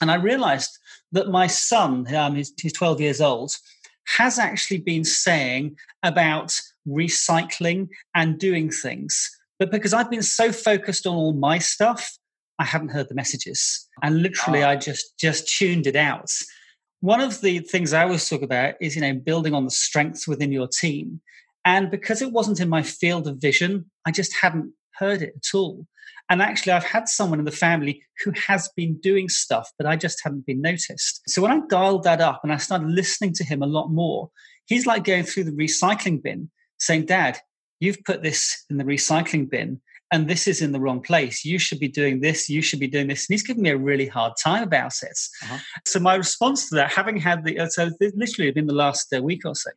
And I realized that my son, um, he's, he's 12 years old, has actually been saying about recycling and doing things. But because I've been so focused on all my stuff, I haven't heard the messages. And literally oh. I just just tuned it out. One of the things I always talk about is, you know, building on the strengths within your team. And because it wasn't in my field of vision, I just hadn't heard it at all. And actually, I've had someone in the family who has been doing stuff, but I just hadn't been noticed. So when I dialed that up and I started listening to him a lot more, he's like going through the recycling bin saying, Dad, you've put this in the recycling bin and this is in the wrong place. You should be doing this. You should be doing this. And he's giving me a really hard time about it. Uh-huh. So my response to that, having had the, uh, so literally in the last uh, week or so,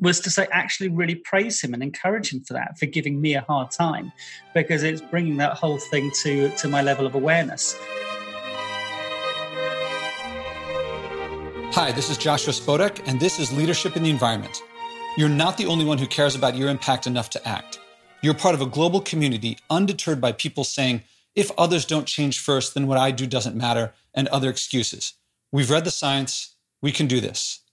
was to say actually really praise him and encourage him for that for giving me a hard time because it's bringing that whole thing to to my level of awareness. Hi this is joshua spodek and this is leadership in the environment. You're not the only one who cares about your impact enough to act. You're part of a global community undeterred by people saying if others don't change first then what i do doesn't matter and other excuses. We've read the science. We can do this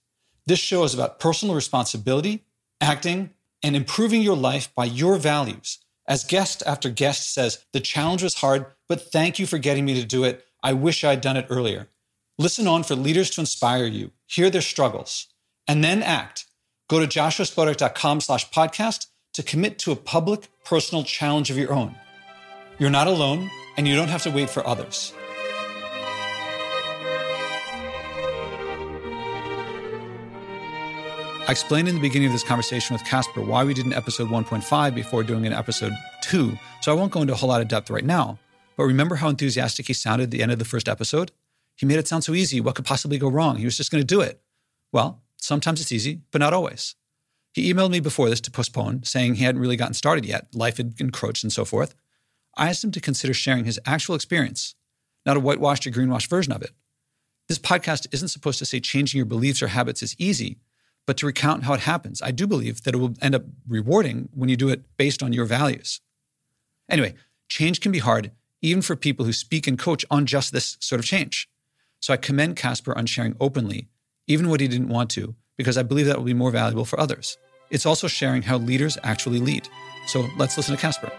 this show is about personal responsibility, acting, and improving your life by your values. As guest after guest says, the challenge was hard, but thank you for getting me to do it. I wish I'd done it earlier. Listen on for leaders to inspire you, hear their struggles, and then act. Go to joshuaspodek.com slash podcast to commit to a public, personal challenge of your own. You're not alone, and you don't have to wait for others. I explained in the beginning of this conversation with Casper why we did an episode 1.5 before doing an episode 2, so I won't go into a whole lot of depth right now. But remember how enthusiastic he sounded at the end of the first episode? He made it sound so easy. What could possibly go wrong? He was just going to do it. Well, sometimes it's easy, but not always. He emailed me before this to postpone, saying he hadn't really gotten started yet. Life had encroached and so forth. I asked him to consider sharing his actual experience, not a whitewashed or greenwashed version of it. This podcast isn't supposed to say changing your beliefs or habits is easy but to recount how it happens. I do believe that it will end up rewarding when you do it based on your values. Anyway, change can be hard, even for people who speak and coach on just this sort of change. So I commend Casper on sharing openly, even what he didn't want to, because I believe that will be more valuable for others. It's also sharing how leaders actually lead. So let's listen to Casper.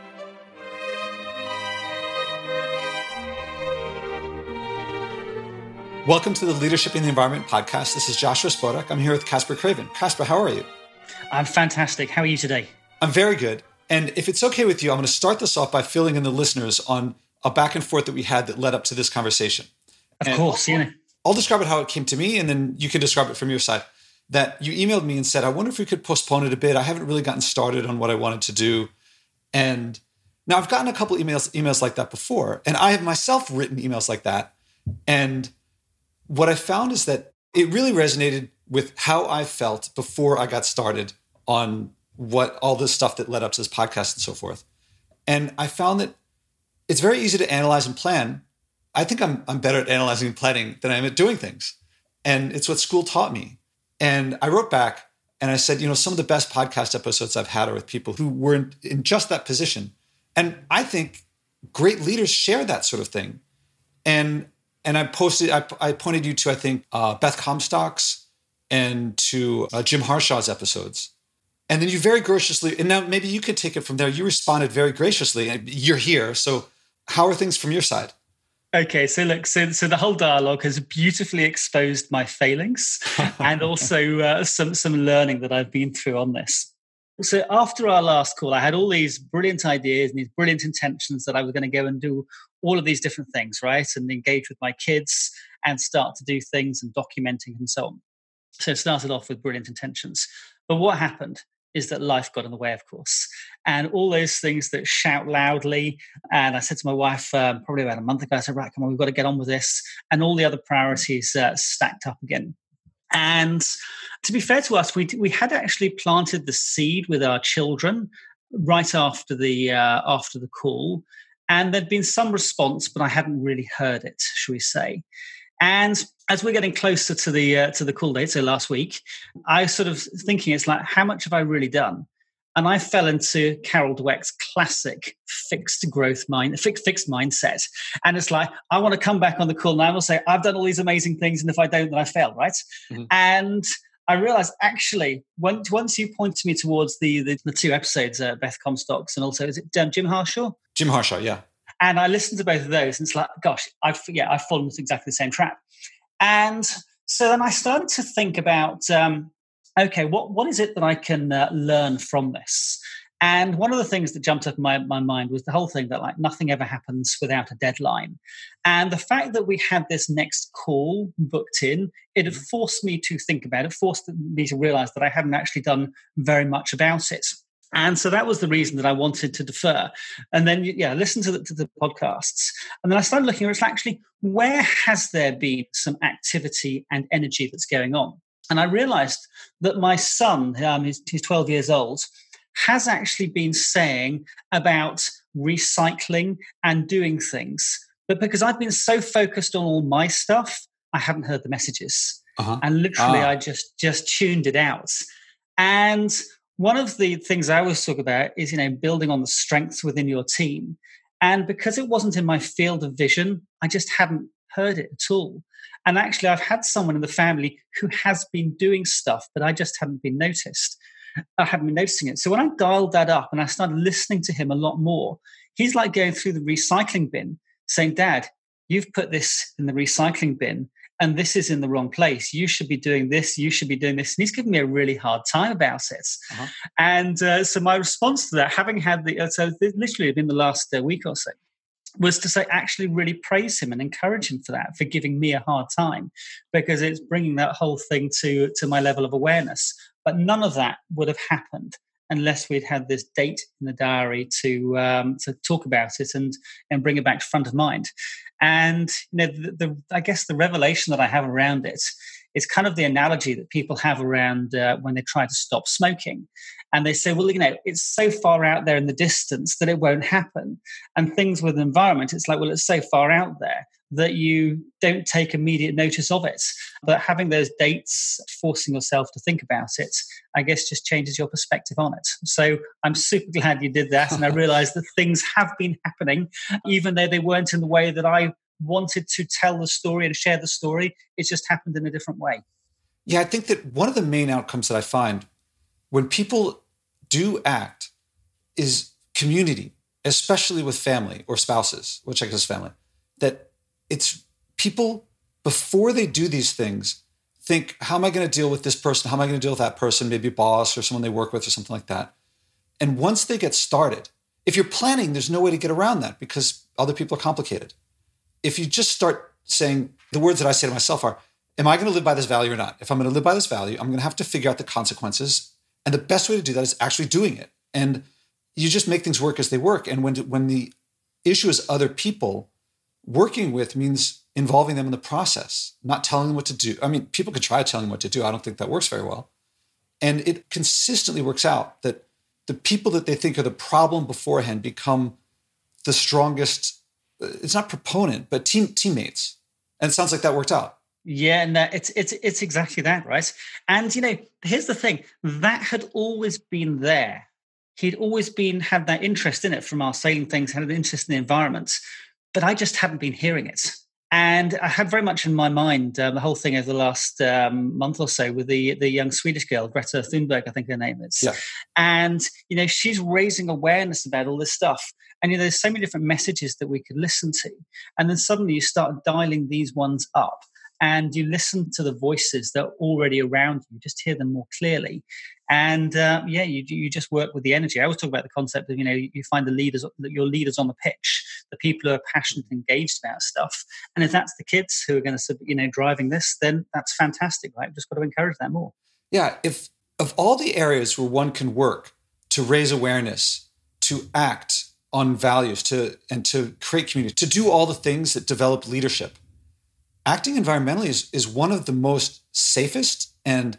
Welcome to the Leadership in the Environment podcast. This is Joshua Spodek. I'm here with Casper Craven. Casper, how are you? I'm fantastic. How are you today? I'm very good. And if it's okay with you, I'm going to start this off by filling in the listeners on a back and forth that we had that led up to this conversation. Of and course, yeah. I'll describe it how it came to me, and then you can describe it from your side. That you emailed me and said, I wonder if we could postpone it a bit. I haven't really gotten started on what I wanted to do. And now I've gotten a couple emails emails like that before, and I have myself written emails like that. And what I found is that it really resonated with how I felt before I got started on what all this stuff that led up to this podcast and so forth. And I found that it's very easy to analyze and plan. I think I'm, I'm better at analyzing and planning than I am at doing things. And it's what school taught me. And I wrote back and I said, you know, some of the best podcast episodes I've had are with people who were in, in just that position. And I think great leaders share that sort of thing. And and I posted, I, I pointed you to, I think, uh, Beth Comstock's and to uh, Jim Harshaw's episodes. And then you very graciously, and now maybe you could take it from there. You responded very graciously. You're here. So, how are things from your side? Okay, so look, so so the whole dialogue has beautifully exposed my failings and also uh, some some learning that I've been through on this. So after our last call, I had all these brilliant ideas and these brilliant intentions that I was going to go and do all of these different things, right? And engage with my kids and start to do things and documenting and so on. So it started off with brilliant intentions. But what happened is that life got in the way, of course. And all those things that shout loudly. And I said to my wife um, probably about a month ago, I said, right, come on, we've got to get on with this. And all the other priorities uh, stacked up again. And to be fair to us, we, we had actually planted the seed with our children right after the uh, after the call and there'd been some response, but I hadn't really heard it, shall we say. And as we're getting closer to the uh, to the call date, so last week, I sort of thinking it's like, how much have I really done? And I fell into Carol Dweck's classic fixed growth mind, fixed, fixed mindset. And it's like, I want to come back on the call now and I will say, I've done all these amazing things. And if I don't, then I fail, right? Mm-hmm. And I realized actually, once, once you pointed me towards the, the, the two episodes, uh, Beth Comstocks and also, is it um, Jim Harshaw? Jim Harshaw, yeah. And I listened to both of those and it's like, gosh, I've, yeah, I've fallen into exactly the same trap. And so then I started to think about, um, okay, what, what is it that I can uh, learn from this? And one of the things that jumped up in my, my mind was the whole thing that like nothing ever happens without a deadline. And the fact that we had this next call booked in, it had forced me to think about it, forced me to realize that I hadn't actually done very much about it. And so that was the reason that I wanted to defer. And then, yeah, listen to the, to the podcasts. And then I started looking at actually, where has there been some activity and energy that's going on? And I realized that my son, um, he's, he's 12 years old, has actually been saying about recycling and doing things. But because I've been so focused on all my stuff, I haven't heard the messages. Uh-huh. And literally, ah. I just just tuned it out. And one of the things I always talk about is, you know, building on the strengths within your team. And because it wasn't in my field of vision, I just hadn't heard it at all. And actually, I've had someone in the family who has been doing stuff, but I just hadn't been noticed. I haven't been noticing it. So when I dialed that up and I started listening to him a lot more, he's like going through the recycling bin saying, Dad, you've put this in the recycling bin and this is in the wrong place. You should be doing this. You should be doing this. And he's giving me a really hard time about it. Uh-huh. And uh, so my response to that, having had the, uh, so literally in the last uh, week or so, was to say actually really praise him and encourage him for that for giving me a hard time because it's bringing that whole thing to to my level of awareness. But none of that would have happened unless we'd had this date in the diary to um, to talk about it and and bring it back to front of mind. And you know the, the i guess the revelation that i have around it is kind of the analogy that people have around uh, when they try to stop smoking and they say, well, you know, it's so far out there in the distance that it won't happen. And things with the environment, it's like, well, it's so far out there that you don't take immediate notice of it. But having those dates, forcing yourself to think about it, I guess just changes your perspective on it. So I'm super glad you did that. And I realized that things have been happening, even though they weren't in the way that I wanted to tell the story and share the story. It's just happened in a different way. Yeah, I think that one of the main outcomes that I find when people do act is community, especially with family or spouses, which I guess family, that it's people before they do these things think, how am I going to deal with this person? How am I going to deal with that person? Maybe boss or someone they work with or something like that. And once they get started, if you're planning, there's no way to get around that because other people are complicated. If you just start saying the words that I say to myself are, Am I going to live by this value or not? If I'm going to live by this value, I'm going to have to figure out the consequences and the best way to do that is actually doing it. And you just make things work as they work. And when when the issue is other people, working with means involving them in the process, not telling them what to do. I mean, people could try telling them what to do. I don't think that works very well. And it consistently works out that the people that they think are the problem beforehand become the strongest. It's not proponent, but team teammates. And it sounds like that worked out. Yeah, and no, it's it's it's exactly that, right? And you know, here's the thing: that had always been there. He'd always been had that interest in it from our sailing things, had an interest in the environment, but I just hadn't been hearing it. And I had very much in my mind uh, the whole thing over the last um, month or so with the the young Swedish girl Greta Thunberg, I think her name is. Yeah. And you know, she's raising awareness about all this stuff. And you know, there's so many different messages that we could listen to, and then suddenly you start dialing these ones up and you listen to the voices that are already around you, just hear them more clearly. And uh, yeah, you you just work with the energy. I always talk about the concept of you know you find the leaders, your leaders on the pitch, the people who are passionate, and engaged about stuff. And if that's the kids who are going to you know driving this, then that's fantastic, right? We've just got to encourage that more. Yeah, if of all the areas where one can work to raise awareness, to act on values, to and to create community, to do all the things that develop leadership acting environmentally is, is one of the most safest and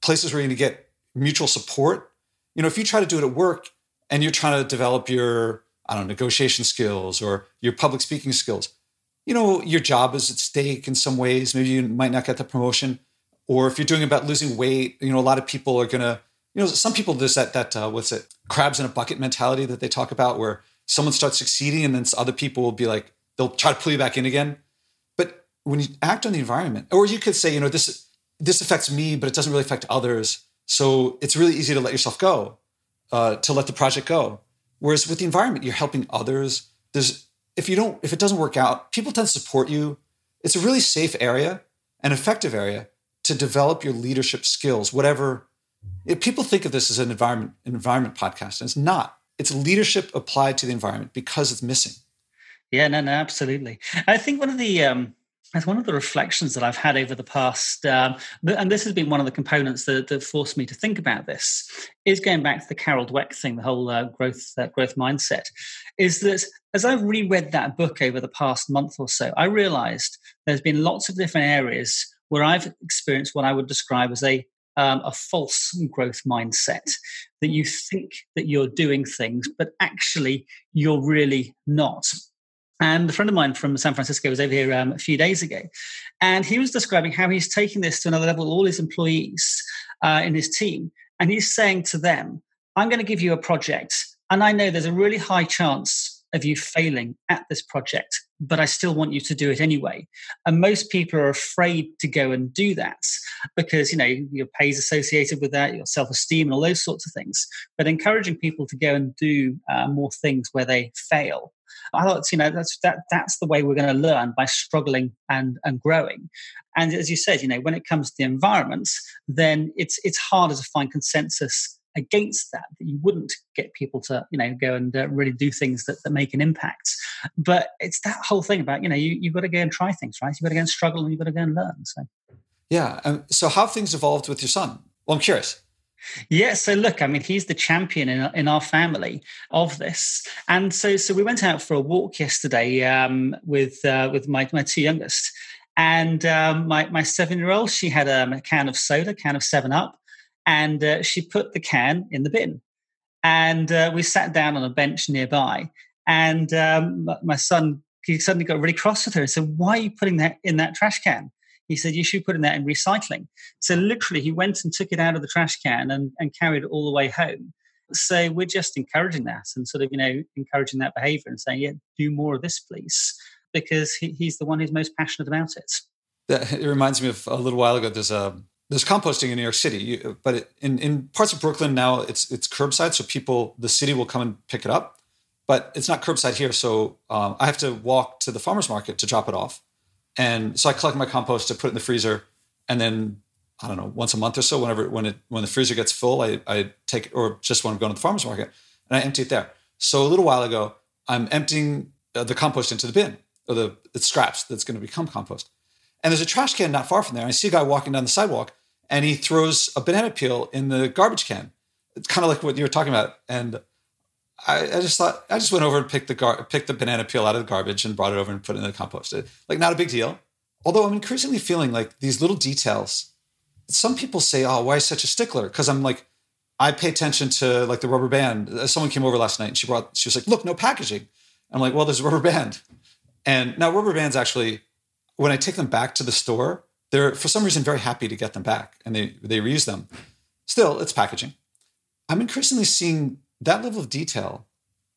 places where you're going to get mutual support. You know, if you try to do it at work and you're trying to develop your, I don't know, negotiation skills or your public speaking skills, you know, your job is at stake in some ways. Maybe you might not get the promotion. Or if you're doing about losing weight, you know, a lot of people are going to you know, some people there's that that uh, what's it, crabs in a bucket mentality that they talk about, where someone starts succeeding and then other people will be like they'll try to pull you back in again. But when you act on the environment, or you could say, you know, this this affects me, but it doesn't really affect others. So it's really easy to let yourself go, uh, to let the project go. Whereas with the environment, you're helping others. There's if you don't if it doesn't work out, people tend to support you. It's a really safe area, an effective area to develop your leadership skills, whatever if people think of this as an environment environment podcast, and it's not. It's leadership applied to the environment because it's missing. Yeah, no, no, absolutely. I think one of the um, one of the reflections that I've had over the past, um, and this has been one of the components that, that, forced me to think about this, is going back to the Carol Dweck thing, the whole uh, growth uh, growth mindset. Is that as I've reread that book over the past month or so, I realised there's been lots of different areas where I've experienced what I would describe as a um, a false growth mindset that you think that you're doing things, but actually you're really not. And a friend of mine from San Francisco was over here um, a few days ago, and he was describing how he's taking this to another level. All his employees uh, in his team, and he's saying to them, "I'm going to give you a project, and I know there's a really high chance of you failing at this project but I still want you to do it anyway. And most people are afraid to go and do that because, you know, your pay is associated with that, your self esteem, and all those sorts of things. But encouraging people to go and do uh, more things where they fail. I thought, you know, that's that that's the way we're going to learn by struggling and and growing. And as you said, you know, when it comes to the environments, then it's it's harder to find consensus against that that you wouldn't get people to you know go and uh, really do things that, that make an impact. But it's that whole thing about you know you, you've got to go and try things right? You've got to go and struggle and you've got to go and learn so. Yeah um, so how things evolved with your son? Well i'm curious yeah, so look, I mean, he's the champion in, in our family of this, and so so we went out for a walk yesterday um, with uh, with my my two youngest, and um, my my seven year old she had um, a can of soda, can of Seven Up, and uh, she put the can in the bin. And uh, we sat down on a bench nearby, and um, my son he suddenly got really cross with her and said, "Why are you putting that in that trash can?" He said, "You should be in that in recycling." So literally, he went and took it out of the trash can and, and carried it all the way home. So we're just encouraging that and sort of you know encouraging that behaviour and saying, "Yeah, do more of this, please," because he, he's the one who's most passionate about it. That, it reminds me of a little while ago. There's a there's composting in New York City, but in, in parts of Brooklyn now it's it's curbside, so people the city will come and pick it up, but it's not curbside here. So um, I have to walk to the farmers market to drop it off, and so I collect my compost to put it in the freezer, and then I don't know once a month or so, whenever when it when the freezer gets full, I I take or just when I'm going to the farmers market and I empty it there. So a little while ago, I'm emptying uh, the compost into the bin or the, the scraps that's going to become compost. And there's a trash can not far from there. I see a guy walking down the sidewalk and he throws a banana peel in the garbage can. It's kind of like what you were talking about. And I, I just thought I just went over and picked the gar- picked the banana peel out of the garbage and brought it over and put it in the compost. It, like not a big deal. Although I'm increasingly feeling like these little details. Some people say, "Oh, why such a stickler?" Because I'm like, I pay attention to like the rubber band. Uh, someone came over last night and she brought. She was like, "Look, no packaging." I'm like, "Well, there's a rubber band." And now rubber bands actually, when I take them back to the store, they're for some reason very happy to get them back and they they reuse them. Still, it's packaging. I'm increasingly seeing that level of detail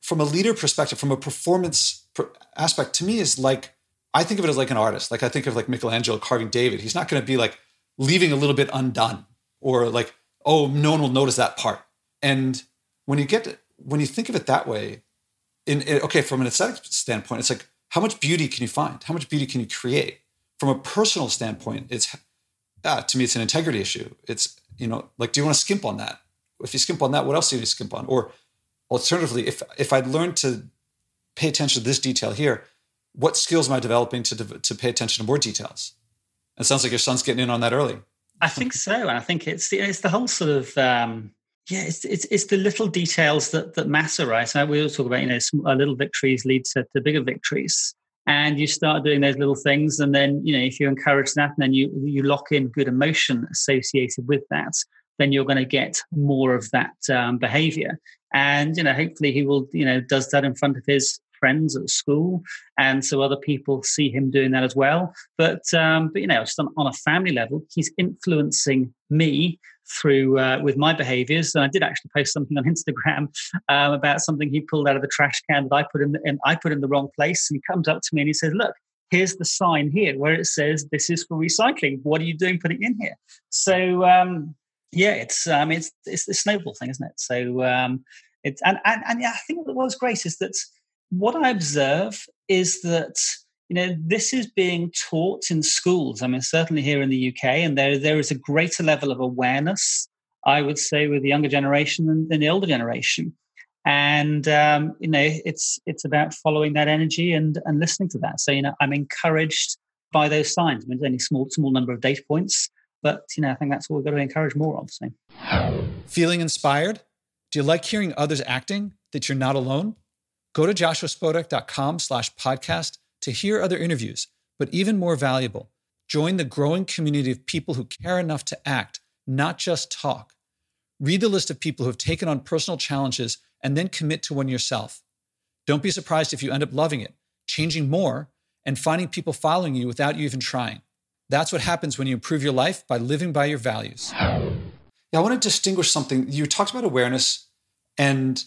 from a leader perspective, from a performance aspect. To me, is like I think of it as like an artist. Like I think of like Michelangelo carving David. He's not going to be like leaving a little bit undone or like oh no one will notice that part. And when you get when you think of it that way, in, okay from an aesthetic standpoint, it's like how much beauty can you find? How much beauty can you create? from a personal standpoint, it's uh, to me it's an integrity issue. It's you know like do you want to skimp on that? If you skimp on that, what else do you skimp on? Or alternatively, if if I'd learned to pay attention to this detail here, what skills am I developing to to pay attention to more details? It sounds like your son's getting in on that early. I think so, and I think it's the it's the whole sort of um, yeah, it's, it's it's the little details that that matter, right? So we all talk about you know little victories lead to, to bigger victories, and you start doing those little things and then you know if you encourage that and then you you lock in good emotion associated with that then you're going to get more of that um, behavior and you know hopefully he will you know does that in front of his friends at school, and so other people see him doing that as well. But um, but you know, just on, on a family level, he's influencing me through uh, with my behaviors. And I did actually post something on Instagram um, about something he pulled out of the trash can that I put in, the, and I put in the wrong place. And he comes up to me and he says, "Look, here's the sign here where it says this is for recycling. What are you doing putting in here?" So um, yeah, it's um, it's it's the snowball thing, isn't it? So um, it's and, and and yeah, I think what was great is that what I observe is that you know this is being taught in schools. I mean, certainly here in the UK, and there there is a greater level of awareness. I would say with the younger generation than, than the older generation, and um, you know it's it's about following that energy and and listening to that. So you know I'm encouraged by those signs. I mean, there's only small small number of data points, but you know I think that's what we've got to encourage more of. So. Feeling inspired? Do you like hearing others acting that you're not alone? Go to joshuaspodek.com slash podcast to hear other interviews, but even more valuable, join the growing community of people who care enough to act, not just talk. Read the list of people who have taken on personal challenges and then commit to one yourself. Don't be surprised if you end up loving it, changing more, and finding people following you without you even trying. That's what happens when you improve your life by living by your values. Yeah, I want to distinguish something. You talked about awareness, and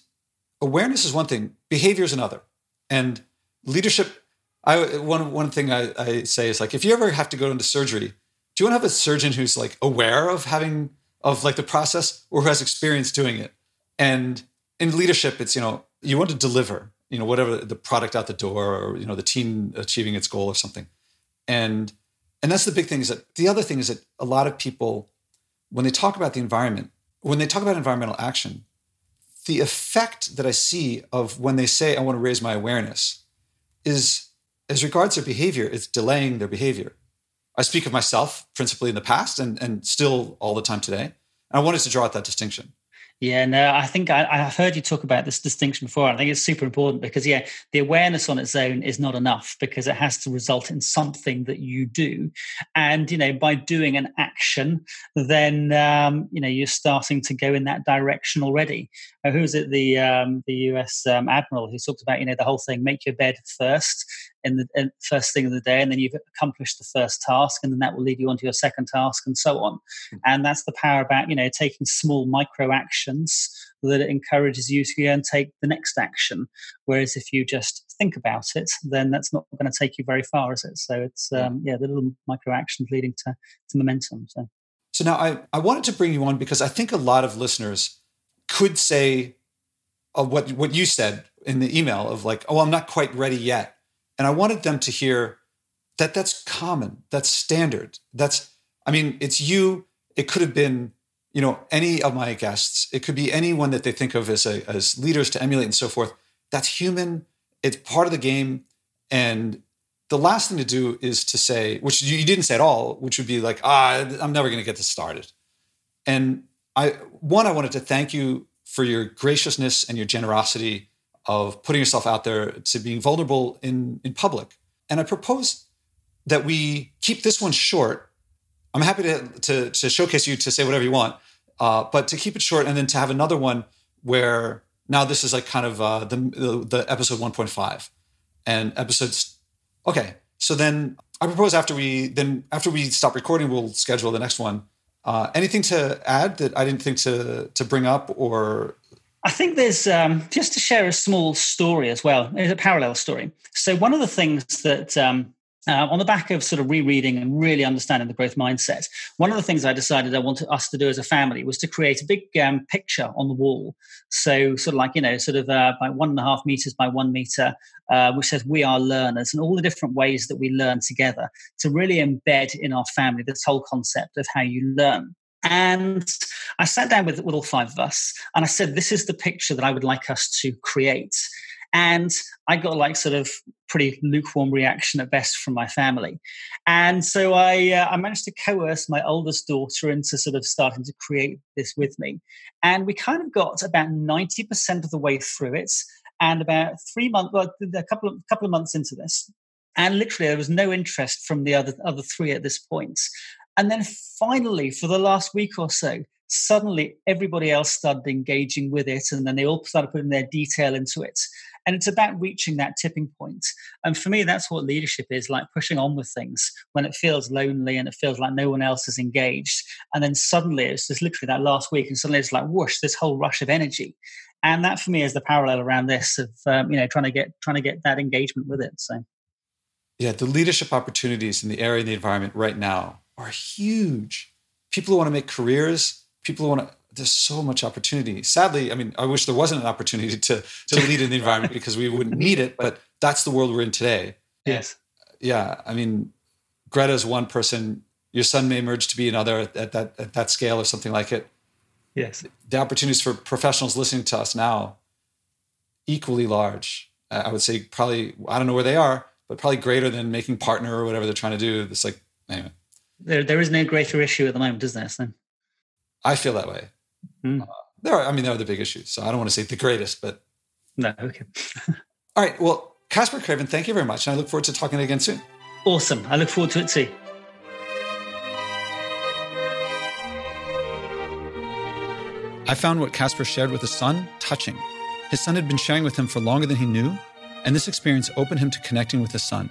awareness is one thing, behavior is another. And leadership, I one one thing I, I say is like if you ever have to go into surgery, do you want to have a surgeon who's like aware of having of like the process or who has experience doing it? And in leadership, it's you know, you want to deliver, you know, whatever the product out the door or you know, the team achieving its goal or something. And and that's the big thing is that the other thing is that a lot of people when they talk about the environment, when they talk about environmental action, the effect that I see of when they say, I want to raise my awareness, is as regards their behavior, it's delaying their behavior. I speak of myself principally in the past and, and still all the time today. And I wanted to draw out that distinction. Yeah, no, I think I, have heard you talk about this distinction before. I think it's super important because, yeah, the awareness on its own is not enough because it has to result in something that you do. And, you know, by doing an action, then, um, you know, you're starting to go in that direction already. Uh, who was it? The, um, the US um, Admiral who talked about, you know, the whole thing make your bed first in the in first thing of the day, and then you've accomplished the first task, and then that will lead you on to your second task, and so on. Mm-hmm. And that's the power about you know taking small micro actions that it encourages you to go and take the next action. Whereas if you just think about it, then that's not going to take you very far, is it? So it's um, yeah, the little micro actions leading to, to momentum. So. So now I, I wanted to bring you on because I think a lot of listeners could say uh, what what you said in the email of like, oh, I'm not quite ready yet. And I wanted them to hear that that's common, that's standard. That's, I mean, it's you. It could have been, you know, any of my guests. It could be anyone that they think of as, a, as leaders to emulate and so forth. That's human. It's part of the game. And the last thing to do is to say, which you didn't say at all, which would be like, ah, I'm never going to get this started. And I, one, I wanted to thank you for your graciousness and your generosity of putting yourself out there to being vulnerable in, in public. And I propose that we keep this one short. I'm happy to, to, to showcase you to say whatever you want, uh, but to keep it short and then to have another one where now this is like kind of uh, the, the, episode 1.5 and episodes. Okay, so then I propose after we then after we stop recording, we'll schedule the next one. Uh, anything to add that I didn't think to to bring up or I think there's um, just to share a small story as well. It's a parallel story. So one of the things that um, uh, on the back of sort of rereading and really understanding the growth mindset, one of the things I decided I wanted us to do as a family was to create a big um, picture on the wall. So, sort of like, you know, sort of uh, by one and a half meters by one meter, uh, which says we are learners and all the different ways that we learn together to really embed in our family this whole concept of how you learn. And I sat down with, with all five of us and I said, This is the picture that I would like us to create. And I got like sort of pretty lukewarm reaction at best from my family. And so I, uh, I managed to coerce my oldest daughter into sort of starting to create this with me. And we kind of got about 90% of the way through it. And about three months, well, a couple of, couple of months into this, and literally there was no interest from the other other three at this point and then finally, for the last week or so, suddenly everybody else started engaging with it and then they all started putting their detail into it. And it's about reaching that tipping point. And for me that's what leadership is like pushing on with things when it feels lonely and it feels like no one else is engaged. And then suddenly it's just literally that last week and suddenly it's like whoosh this whole rush of energy. And that for me is the parallel around this of um, you know trying to get trying to get that engagement with it so. Yeah the leadership opportunities in the area and the environment right now are huge. People who want to make careers people who want to there's so much opportunity. Sadly i mean i wish there wasn't an opportunity to to lead in the environment because we wouldn't need it but that's the world we're in today. Yes. yeah i mean greta's one person. Your son may emerge to be another at that at that scale or something like it. Yes. The opportunities for professionals listening to us now equally large. I would say probably i don't know where they are but probably greater than making partner or whatever they're trying to do. It's like anyway there, there is no greater issue at the moment is there so I feel that way. Mm. Uh, there are, I mean, there are the big issues. So I don't want to say the greatest, but. No, okay. All right. Well, Casper Craven, thank you very much. And I look forward to talking again soon. Awesome. I look forward to it too. I found what Casper shared with his son touching. His son had been sharing with him for longer than he knew, and this experience opened him to connecting with his son.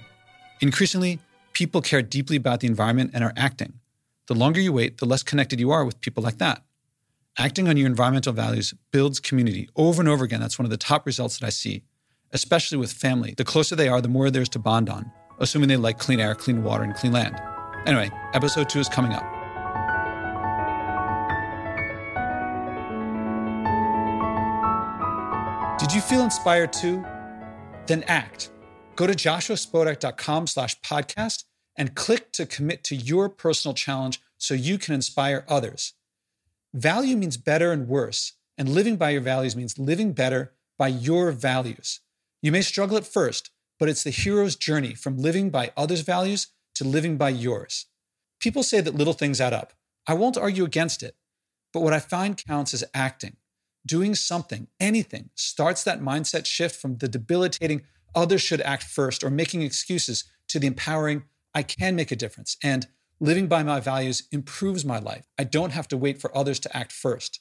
Increasingly, people care deeply about the environment and are acting. The longer you wait, the less connected you are with people like that. Acting on your environmental values builds community over and over again. That's one of the top results that I see, especially with family. The closer they are, the more there's to bond on, assuming they like clean air, clean water, and clean land. Anyway, episode two is coming up. Did you feel inspired too? Then act. Go to joshuaspodek.com slash podcast and click to commit to your personal challenge so you can inspire others. Value means better and worse, and living by your values means living better by your values. You may struggle at first, but it's the hero's journey from living by others' values to living by yours. People say that little things add up. I won't argue against it, but what I find counts is acting. Doing something, anything, starts that mindset shift from the debilitating others should act first or making excuses to the empowering I can make a difference. And living by my values improves my life. I don't have to wait for others to act first.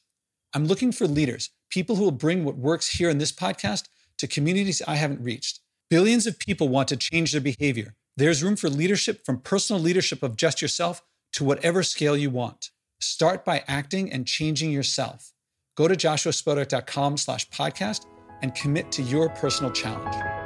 I'm looking for leaders, people who will bring what works here in this podcast to communities I haven't reached. Billions of people want to change their behavior. There's room for leadership from personal leadership of just yourself to whatever scale you want. Start by acting and changing yourself. Go to joshuaspodek.com slash podcast and commit to your personal challenge.